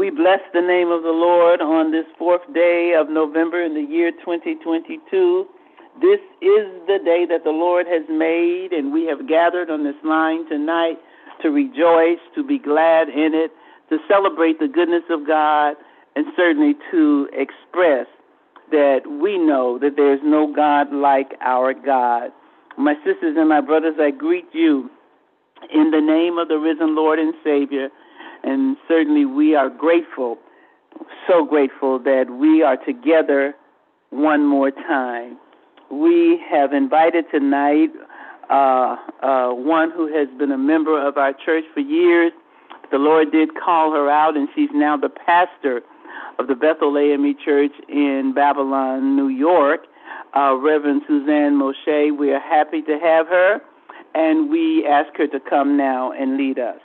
We bless the name of the Lord on this fourth day of November in the year 2022. This is the day that the Lord has made, and we have gathered on this line tonight to rejoice, to be glad in it, to celebrate the goodness of God, and certainly to express that we know that there is no God like our God. My sisters and my brothers, I greet you in the name of the risen Lord and Savior, and certainly we are grateful, so grateful that we are together one more time. We have invited tonight uh, uh, one who has been a member of our church for years. The Lord did call her out, and she's now the pastor of the Bethel AME Church in Babylon, New York, uh, Reverend Suzanne Moshette. We are happy to have her, and we ask her to come now and lead us.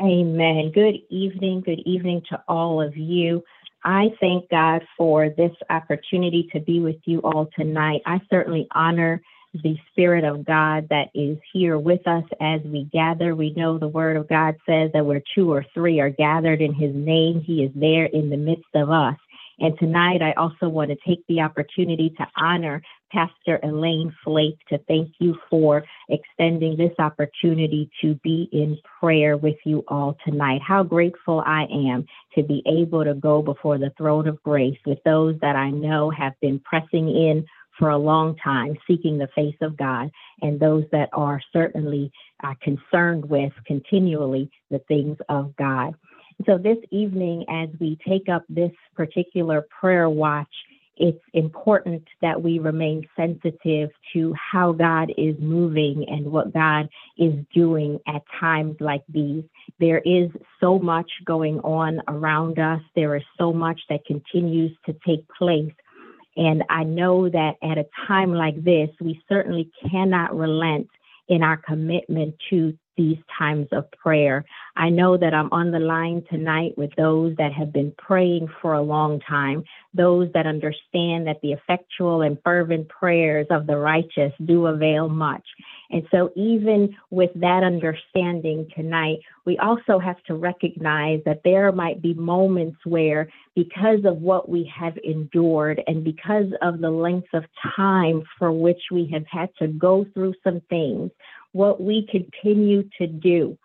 Amen. Good evening. Good evening to all of you. I thank God for this opportunity to be with you all tonight. I certainly honor the Spirit of God that is here with us as we gather. We know the Word of God says that where two or three are gathered in His name, He is there in the midst of us. And tonight, I also want to take the opportunity to honor Pastor Elaine Flake to thank you for extending this opportunity to be in prayer with you all tonight. How grateful I am to be able to go before the throne of grace with those that I know have been pressing in for a long time, seeking the face of God, and those that are certainly uh, concerned with continually the things of God. So, this evening, as we take up this particular prayer watch, it's important that we remain sensitive to how God is moving and what God is doing at times like these. There is so much going on around us, there is so much that continues to take place. And I know that at a time like this, we certainly cannot relent in our commitment to these times of prayer. I know that I'm on the line tonight with those that have been praying for a long time, those that understand that the effectual and fervent prayers of the righteous do avail much. And so, even with that understanding tonight, we also have to recognize that there might be moments where, because of what we have endured and because of the length of time for which we have had to go through some things, what we continue to do,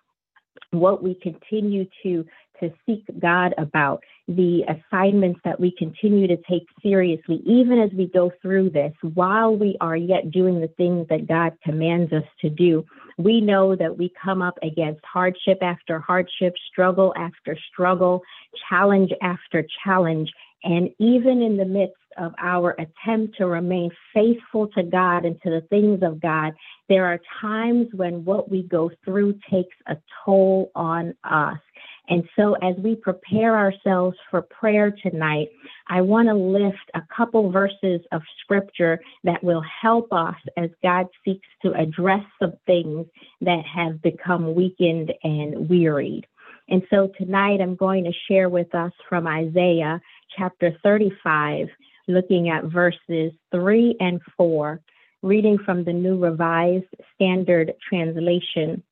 what we continue to to seek God about, the assignments that we continue to take seriously, even as we go through this, while we are yet doing the things that God commands us to do. We know that we come up against hardship after hardship, struggle after struggle, challenge after challenge. And even in the midst of our attempt to remain faithful to God and to the things of God, there are times when what we go through takes a toll on us. And so, as we prepare ourselves for prayer tonight, I want to lift a couple verses of scripture that will help us as God seeks to address some things that have become weakened and wearied. And so, tonight I'm going to share with us from Isaiah chapter 35, looking at verses 3 and 4, reading from the New Revised Standard Translation.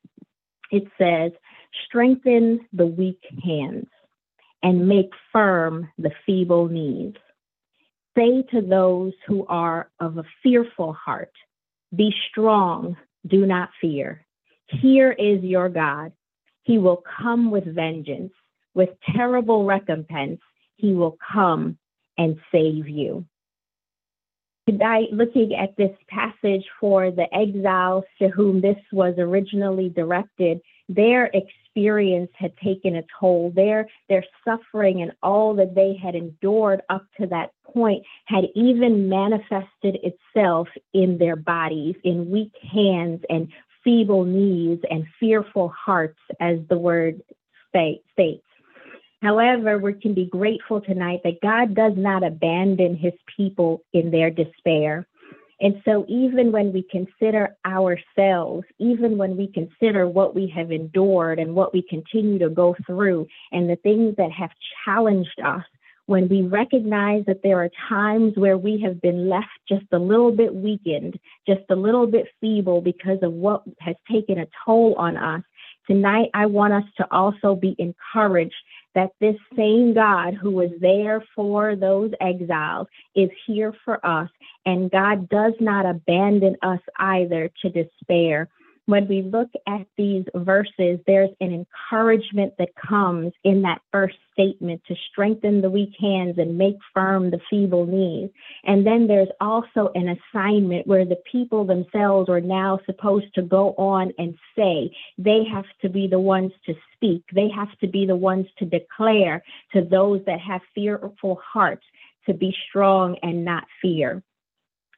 It says, Strengthen the weak hands and make firm the feeble knees. Say to those who are of a fearful heart, Be strong, do not fear. Here is your God. He will come with vengeance, with terrible recompense. He will come and save you. Tonight, looking at this passage for the exiles to whom this was originally directed, their experience had taken a toll. Their, their suffering and all that they had endured up to that point had even manifested itself in their bodies, in weak hands and feeble knees and fearful hearts, as the word states. However, we can be grateful tonight that God does not abandon his people in their despair. And so, even when we consider ourselves, even when we consider what we have endured and what we continue to go through and the things that have challenged us, when we recognize that there are times where we have been left just a little bit weakened, just a little bit feeble because of what has taken a toll on us, Tonight, I want us to also be encouraged that this same God who was there for those exiles is here for us, and God does not abandon us either to despair when we look at these verses, there's an encouragement that comes in that first statement to strengthen the weak hands and make firm the feeble knees. And then there's also an assignment where the people themselves are now supposed to go on and say, they have to be the ones to speak. They have to be the ones to declare to those that have fearful hearts to be strong and not fear.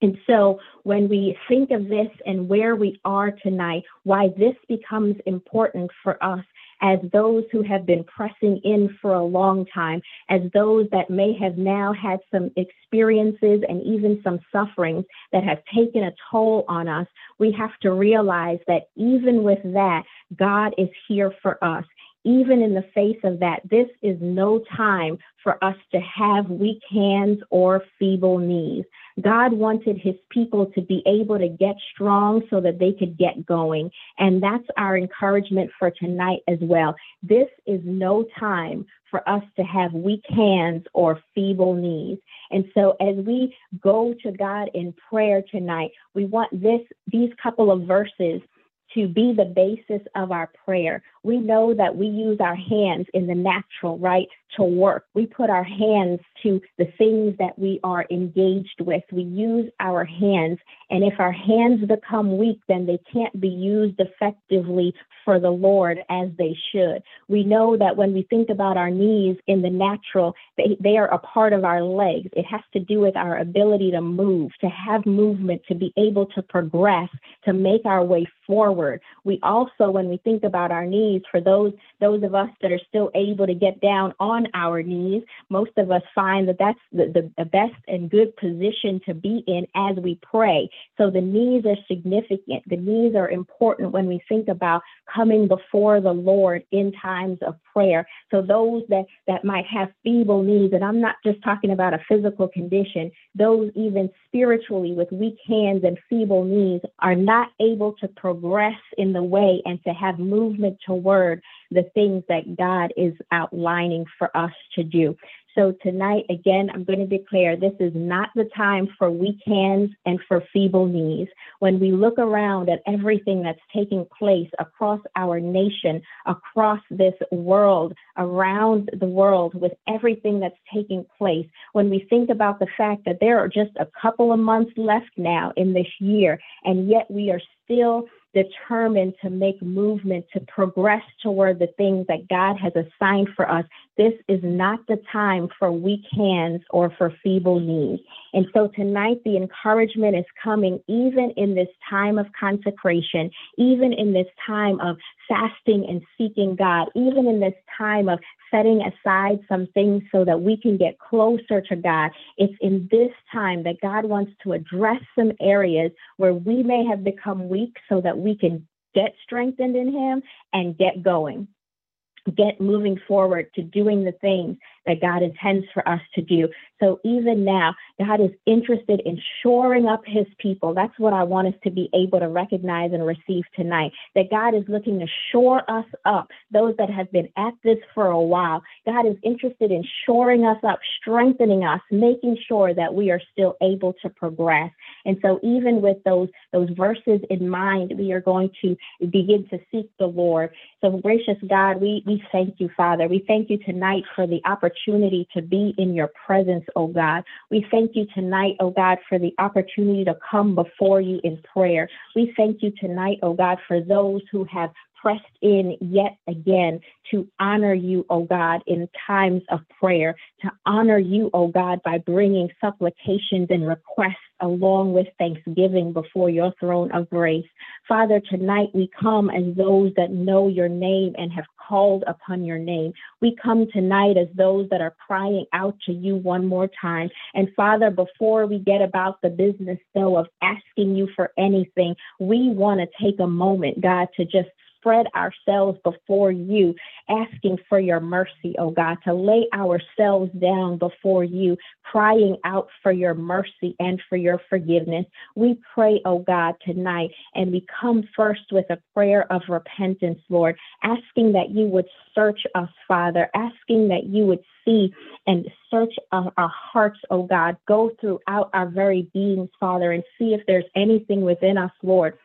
And so when we think of this and where we are tonight, why this becomes important for us as those who have been pressing in for a long time, as those that may have now had some experiences and even some sufferings that have taken a toll on us, we have to realize that even with that, God is here for us even in the face of that, this is no time for us to have weak hands or feeble knees. God wanted his people to be able to get strong so that they could get going. And that's our encouragement for tonight as well. This is no time for us to have weak hands or feeble knees. And so as we go to God in prayer tonight, we want this these couple of verses to be the basis of our prayer. We know that we use our hands in the natural, right, to work. We put our hands to the things that we are engaged with. We use our hands. And if our hands become weak, then they can't be used effectively for the Lord as they should. We know that when we think about our knees in the natural, they, they are a part of our legs. It has to do with our ability to move, to have movement, to be able to progress, to make our way forward. We also, when we think about our knees, for those those of us that are still able to get down on our knees, most of us find that that's the, the, best and good position to be in as we pray. So the knees are significant. The knees are important when we think about coming before the Lord in times of prayer. So those that that might have feeble knees, and I'm not just talking about a physical condition, those even spiritually with weak hands and feeble knees are not able to progress in the way and to have movement toward the things that God is outlining for us to do. So tonight, again, I'm going to declare this is not the time for weak hands and for feeble knees. When we look around at everything that's taking place across our nation, across this world, around the world, with everything that's taking place, when we think about the fact that there are just a couple of months left now in this year, and yet we are still determined to make movement to progress toward the things that God has assigned for us. This is not the time for weak hands or for feeble knees. And so tonight, the encouragement is coming even in this time of consecration, even in this time of fasting and seeking God, even in this time of setting aside some things so that we can get closer to God. It's in this time that God wants to address some areas where we may have become weak so that we can get strengthened in Him and get going get moving forward to doing the things that God intends for us to do. So even now, God is interested in shoring up his people. That's what I want us to be able to recognize and receive tonight. That God is looking to shore us up, those that have been at this for a while. God is interested in shoring us up, strengthening us, making sure that we are still able to progress. And so even with those those verses in mind, we are going to begin to seek the Lord. So gracious God, we we thank you, Father. We thank you tonight for the opportunity to be in your presence, oh God. We thank you tonight, oh God, for the opportunity to come before you in prayer. We thank you tonight, oh God, for those who have pressed in yet again to honor you, O God, in times of prayer, to honor you, O God, by bringing supplications and requests along with thanksgiving before your throne of grace. Father, tonight we come as those that know your name and have called upon your name. We come tonight as those that are crying out to you one more time. And Father, before we get about the business, though, of asking you for anything, we want to take a moment, God, to just spread ourselves before you, asking for your mercy, oh God, to lay ourselves down before you, crying out for your mercy and for your forgiveness. We pray, oh God, tonight, and we come first with a prayer of repentance, Lord, asking that you would search us, Father, asking that you would see and search our, our hearts, oh God, go throughout our very beings, Father, and see if there's anything within us, Lord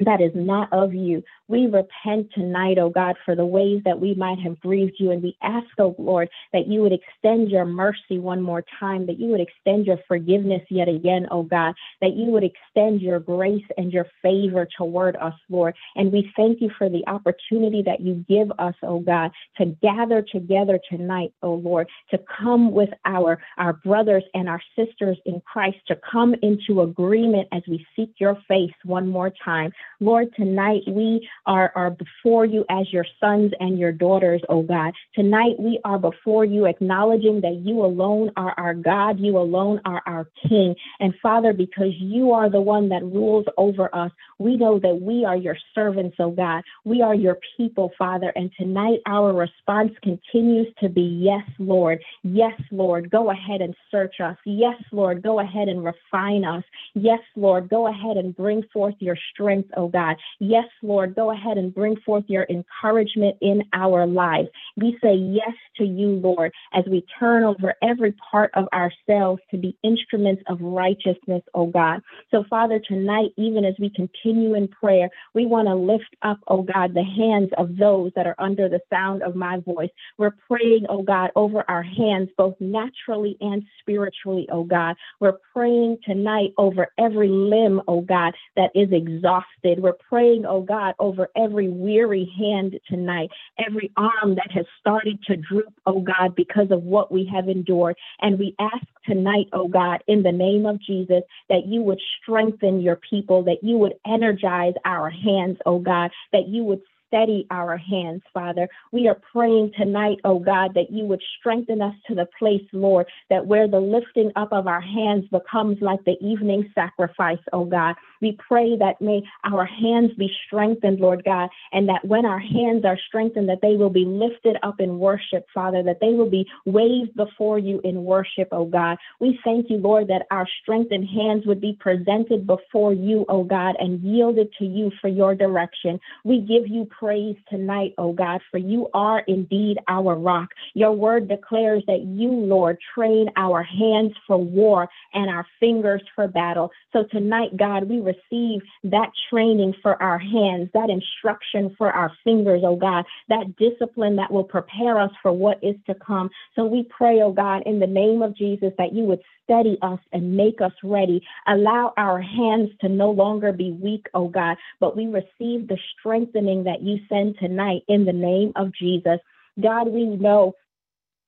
that is not of you. We repent tonight, oh God, for the ways that we might have grieved you. And we ask, oh Lord, that you would extend your mercy one more time, that you would extend your forgiveness yet again, oh God, that you would extend your grace and your favor toward us, Lord. And we thank you for the opportunity that you give us, oh God, to gather together tonight, oh Lord, to come with our, our brothers and our sisters in Christ, to come into agreement as we seek your face one more time. Lord, tonight we are, are before you as your sons and your daughters, oh God. Tonight we are before you acknowledging that you alone are our God, you alone are our King. And Father, because you are the one that rules over us, we know that we are your servants, oh God. We are your people, Father. And tonight our response continues to be yes, Lord. Yes, Lord. Go ahead and search us. Yes, Lord. Go ahead and refine us. Yes, Lord. Go ahead and bring forth your strength, oh God. Yes, Lord. Go ahead and bring forth your encouragement in our lives. We say yes to you, Lord, as we turn over every part of ourselves to be instruments of righteousness, oh God. So, Father, tonight, even as we continue in prayer, we want to lift up, oh God, the hands of those that are under the sound of my voice. We're praying, oh God, over our hands, both naturally and spiritually, oh God. We're praying tonight over every limb, oh God, that is exhausted. We're praying, oh God, over every weary hand tonight, every arm that has started to droop, oh God, because of what we have endured. And we ask tonight, oh God, in the name of Jesus, that you would strengthen your people, that you would energize our hands, oh God, that you would steady our hands, Father. We are praying tonight, oh God, that you would strengthen us to the place, Lord, that where the lifting up of our hands becomes like the evening sacrifice, oh God. We pray that may our hands be strengthened, Lord God, and that when our hands are strengthened, that they will be lifted up in worship, Father, that they will be waved before you in worship, oh God. We thank you, Lord, that our strengthened hands would be presented before you, oh God, and yielded to you for your direction. We give you praise tonight, oh God, for you are indeed our rock. Your word declares that you, Lord, train our hands for war and our fingers for battle. So tonight, God, we receive that training for our hands, that instruction for our fingers, oh God, that discipline that will prepare us for what is to come. So we pray, oh God, in the name of Jesus, that you would steady us and make us ready. Allow our hands to no longer be weak, oh God, but we receive the strengthening that you send tonight in the name of Jesus. God, we know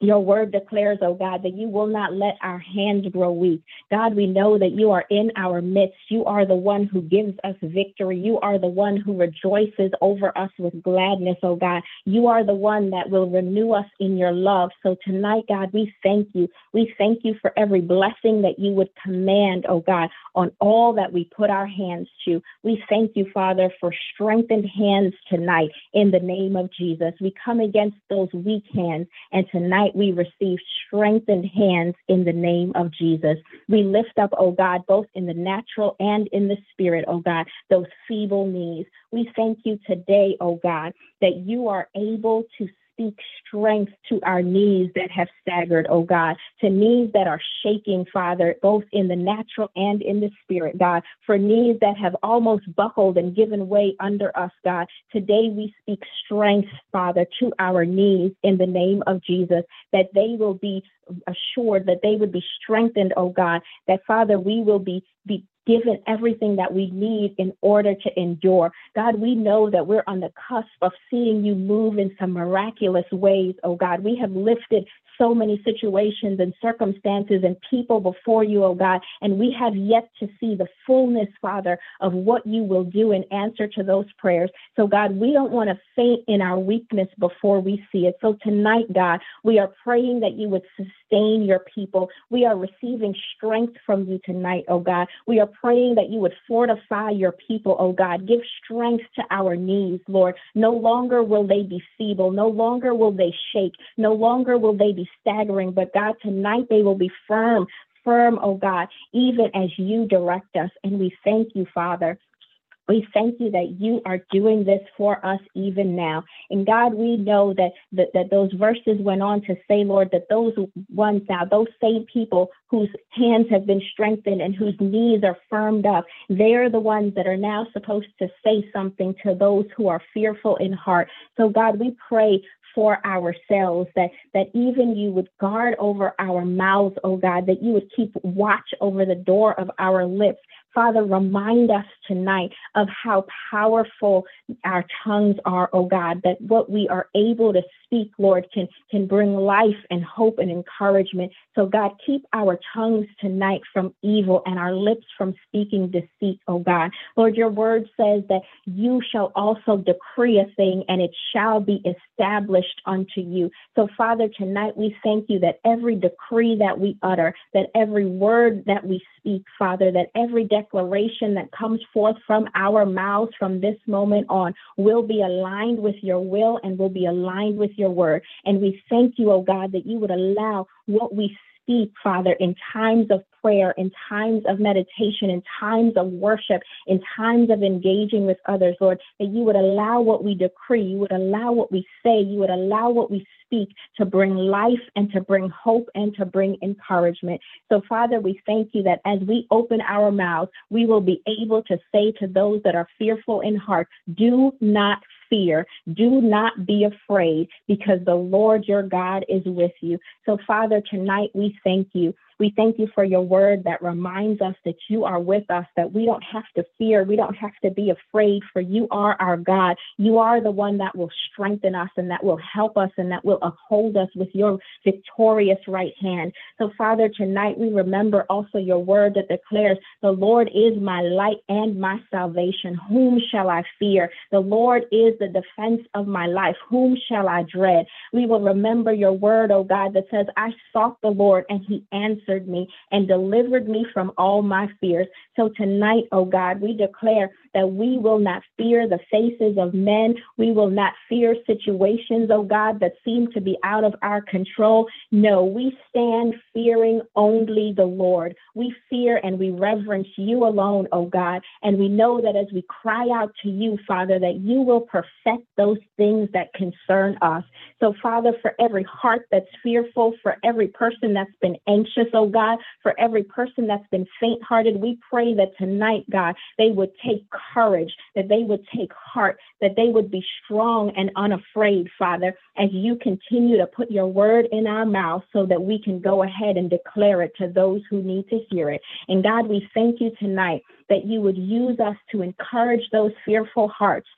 your word declares, oh God, that you will not let our hands grow weak. God, we know that you are in our midst. You are the one who gives us victory. You are the one who rejoices over us with gladness, oh God. You are the one that will renew us in your love. So tonight, God, we thank you. We thank you for every blessing that you would command, oh God, on all that we put our hands to. We thank you, Father, for strengthened hands tonight in the name of Jesus. We come against those weak hands, and tonight, we receive strengthened hands in the name of Jesus. We lift up, oh God, both in the natural and in the spirit, oh God, those feeble knees. We thank you today, oh God, that you are able to speak strength to our knees that have staggered, oh God, to knees that are shaking, Father, both in the natural and in the spirit, God, for knees that have almost buckled and given way under us, God. Today we speak strength, Father, to our knees in the name of Jesus, that they will be assured, that they would be strengthened, oh God, that Father, we will be, be given everything that we need in order to endure. God, we know that we're on the cusp of seeing you move in some miraculous ways, oh God. We have lifted so many situations and circumstances and people before you, oh God, and we have yet to see the fullness, Father, of what you will do in answer to those prayers. So, God, we don't want to faint in our weakness before we see it. So, tonight, God, we are praying that you would sustain your people. We are receiving strength from you tonight, oh God. We are praying that you would fortify your people, oh God. Give strength to our knees, Lord. No longer will they be feeble. No longer will they shake. No longer will they be staggering. But God, tonight they will be firm, firm, oh God, even as you direct us. And we thank you, Father. We thank you that you are doing this for us even now. And God, we know that, that, that those verses went on to say, Lord, that those ones now, those same people whose hands have been strengthened and whose knees are firmed up, they're the ones that are now supposed to say something to those who are fearful in heart. So, God, we pray for ourselves, that, that even you would guard over our mouths, oh God, that you would keep watch over the door of our lips, Father, remind us tonight of how powerful our tongues are, oh God, that what we are able to speak, Lord, can, can bring life and hope and encouragement. So, God, keep our tongues tonight from evil and our lips from speaking deceit, oh God. Lord, your word says that you shall also decree a thing and it shall be established unto you. So, Father, tonight we thank you that every decree that we utter, that every word that we speak, Father, that every declaration that comes forth from our mouths from this moment on will be aligned with your will and will be aligned with your word. And we thank you, oh God, that you would allow what we speak, Father, in times of prayer, in times of meditation, in times of worship, in times of engaging with others, Lord, that you would allow what we decree, you would allow what we say, you would allow what we speak to bring life and to bring hope and to bring encouragement. So, Father, we thank you that as we open our mouths, we will be able to say to those that are fearful in heart, do not fear. Do not be afraid because the Lord your God is with you. So, Father, tonight we thank you we thank you for your word that reminds us that you are with us, that we don't have to fear, we don't have to be afraid, for you are our God. You are the one that will strengthen us and that will help us and that will uphold us with your victorious right hand. So, Father, tonight we remember also your word that declares, The Lord is my light and my salvation. Whom shall I fear? The Lord is the defense of my life. Whom shall I dread? We will remember your word, O God, that says, I sought the Lord and he answered answered me and delivered me from all my fears. So tonight, oh God, we declare that we will not fear the faces of men. We will not fear situations, oh God, that seem to be out of our control. No, we stand fearing only the Lord. We fear and we reverence you alone, oh God. And we know that as we cry out to you, Father, that you will perfect those things that concern us. So, Father, for every heart that's fearful, for every person that's been anxious, oh God, for every person that's been faint hearted, we pray that tonight, God, they would take courage, that they would take heart, that they would be strong and unafraid, Father, as you continue to put your word in our mouth so that we can go ahead and declare it to those who need to hear it. And God, we thank you tonight that you would use us to encourage those fearful hearts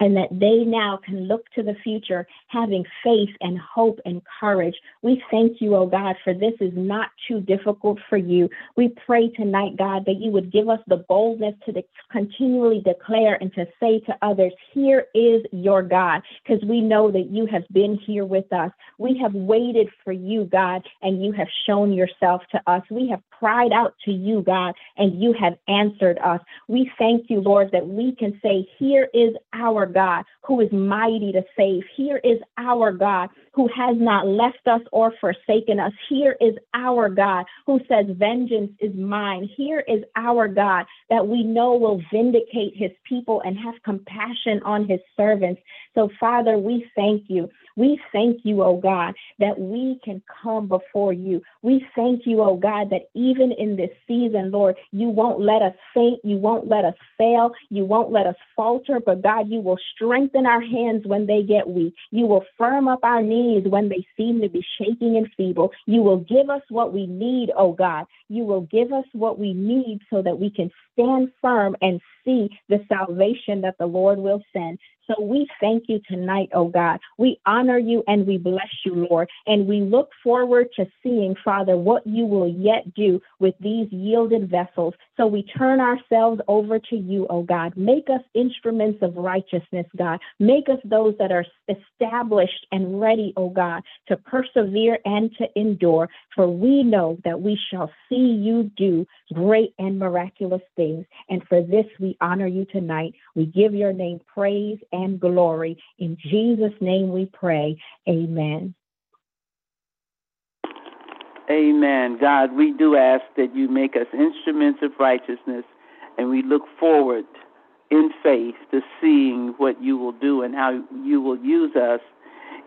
and that they now can look to the future having faith and hope and courage. We thank you, oh God, for this is not too difficult for you. We pray tonight, God, that you would give us the boldness to de- continually declare and to say to others, Here is your God, because we know that you have been here with us. We have waited for you, God, and you have shown yourself to us. We have cried out to you, God, and you have answered us. We thank you, Lord, that we can say, Here is our God who is mighty to save. Here is our God who has not left us or forsaken us. Here is our God who says, Vengeance is mine. Here is our God that we know will vindicate his people and have compassion on his servants. So, Father, we thank you. We thank you, oh God, that we can come before you. We thank you, oh God, that even in this season, Lord, you won't let us faint. You won't let us fail. You won't let us falter. But God, you will strengthen our hands when they get weak. You will firm up our knees when they seem to be shaking and feeble. You will give us what we need, oh God. You will give us what we need so that we can stand firm and see the salvation that the Lord will send. So we thank you tonight, oh God. We honor you and we bless you, Lord. And we look forward to seeing, Father, what you will yet do with these yielded vessels. So we turn ourselves over to you, oh God. Make us instruments of righteousness, God. Make us those that are established and ready, oh God, to persevere and to endure. For we know that we shall see you do great and miraculous things. And for this, we honor you tonight. We give your name praise and glory. In Jesus' name we pray. Amen. Amen. God, we do ask that you make us instruments of righteousness, and we look forward in faith to seeing what you will do and how you will use us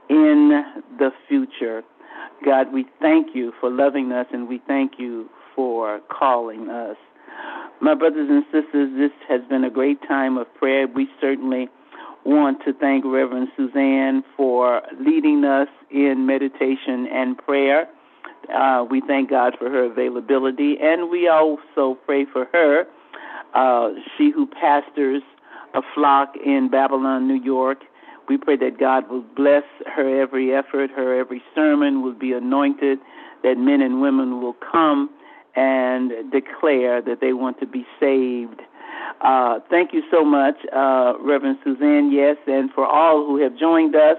in the future. God, we thank you for loving us, and we thank you for calling us. My brothers and sisters, this has been a great time of prayer. We certainly want to thank Reverend Suzanne for leading us in meditation and prayer. Uh, we thank God for her availability, and we also pray for her, uh, she who pastors a flock in Babylon, New York. We pray that God will bless her every effort, her every sermon will be anointed, that men and women will come and declare that they want to be saved. Uh, thank you so much, uh, Reverend Suzanne. Yes, and for all who have joined us,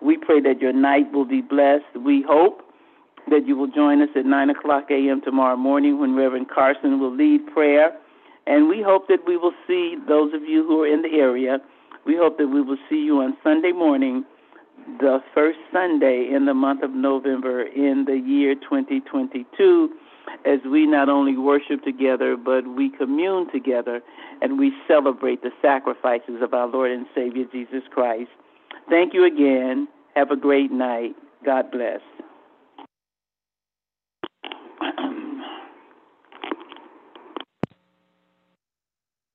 we pray that your night will be blessed. We hope that you will join us at 9 o'clock a.m. tomorrow morning when Reverend Carson will lead prayer. And we hope that we will see those of you who are in the area. We hope that we will see you on Sunday morning, the first Sunday in the month of November in the year 2022 as we not only worship together, but we commune together and we celebrate the sacrifices of our Lord and Savior Jesus Christ. Thank you again. Have a great night. God bless.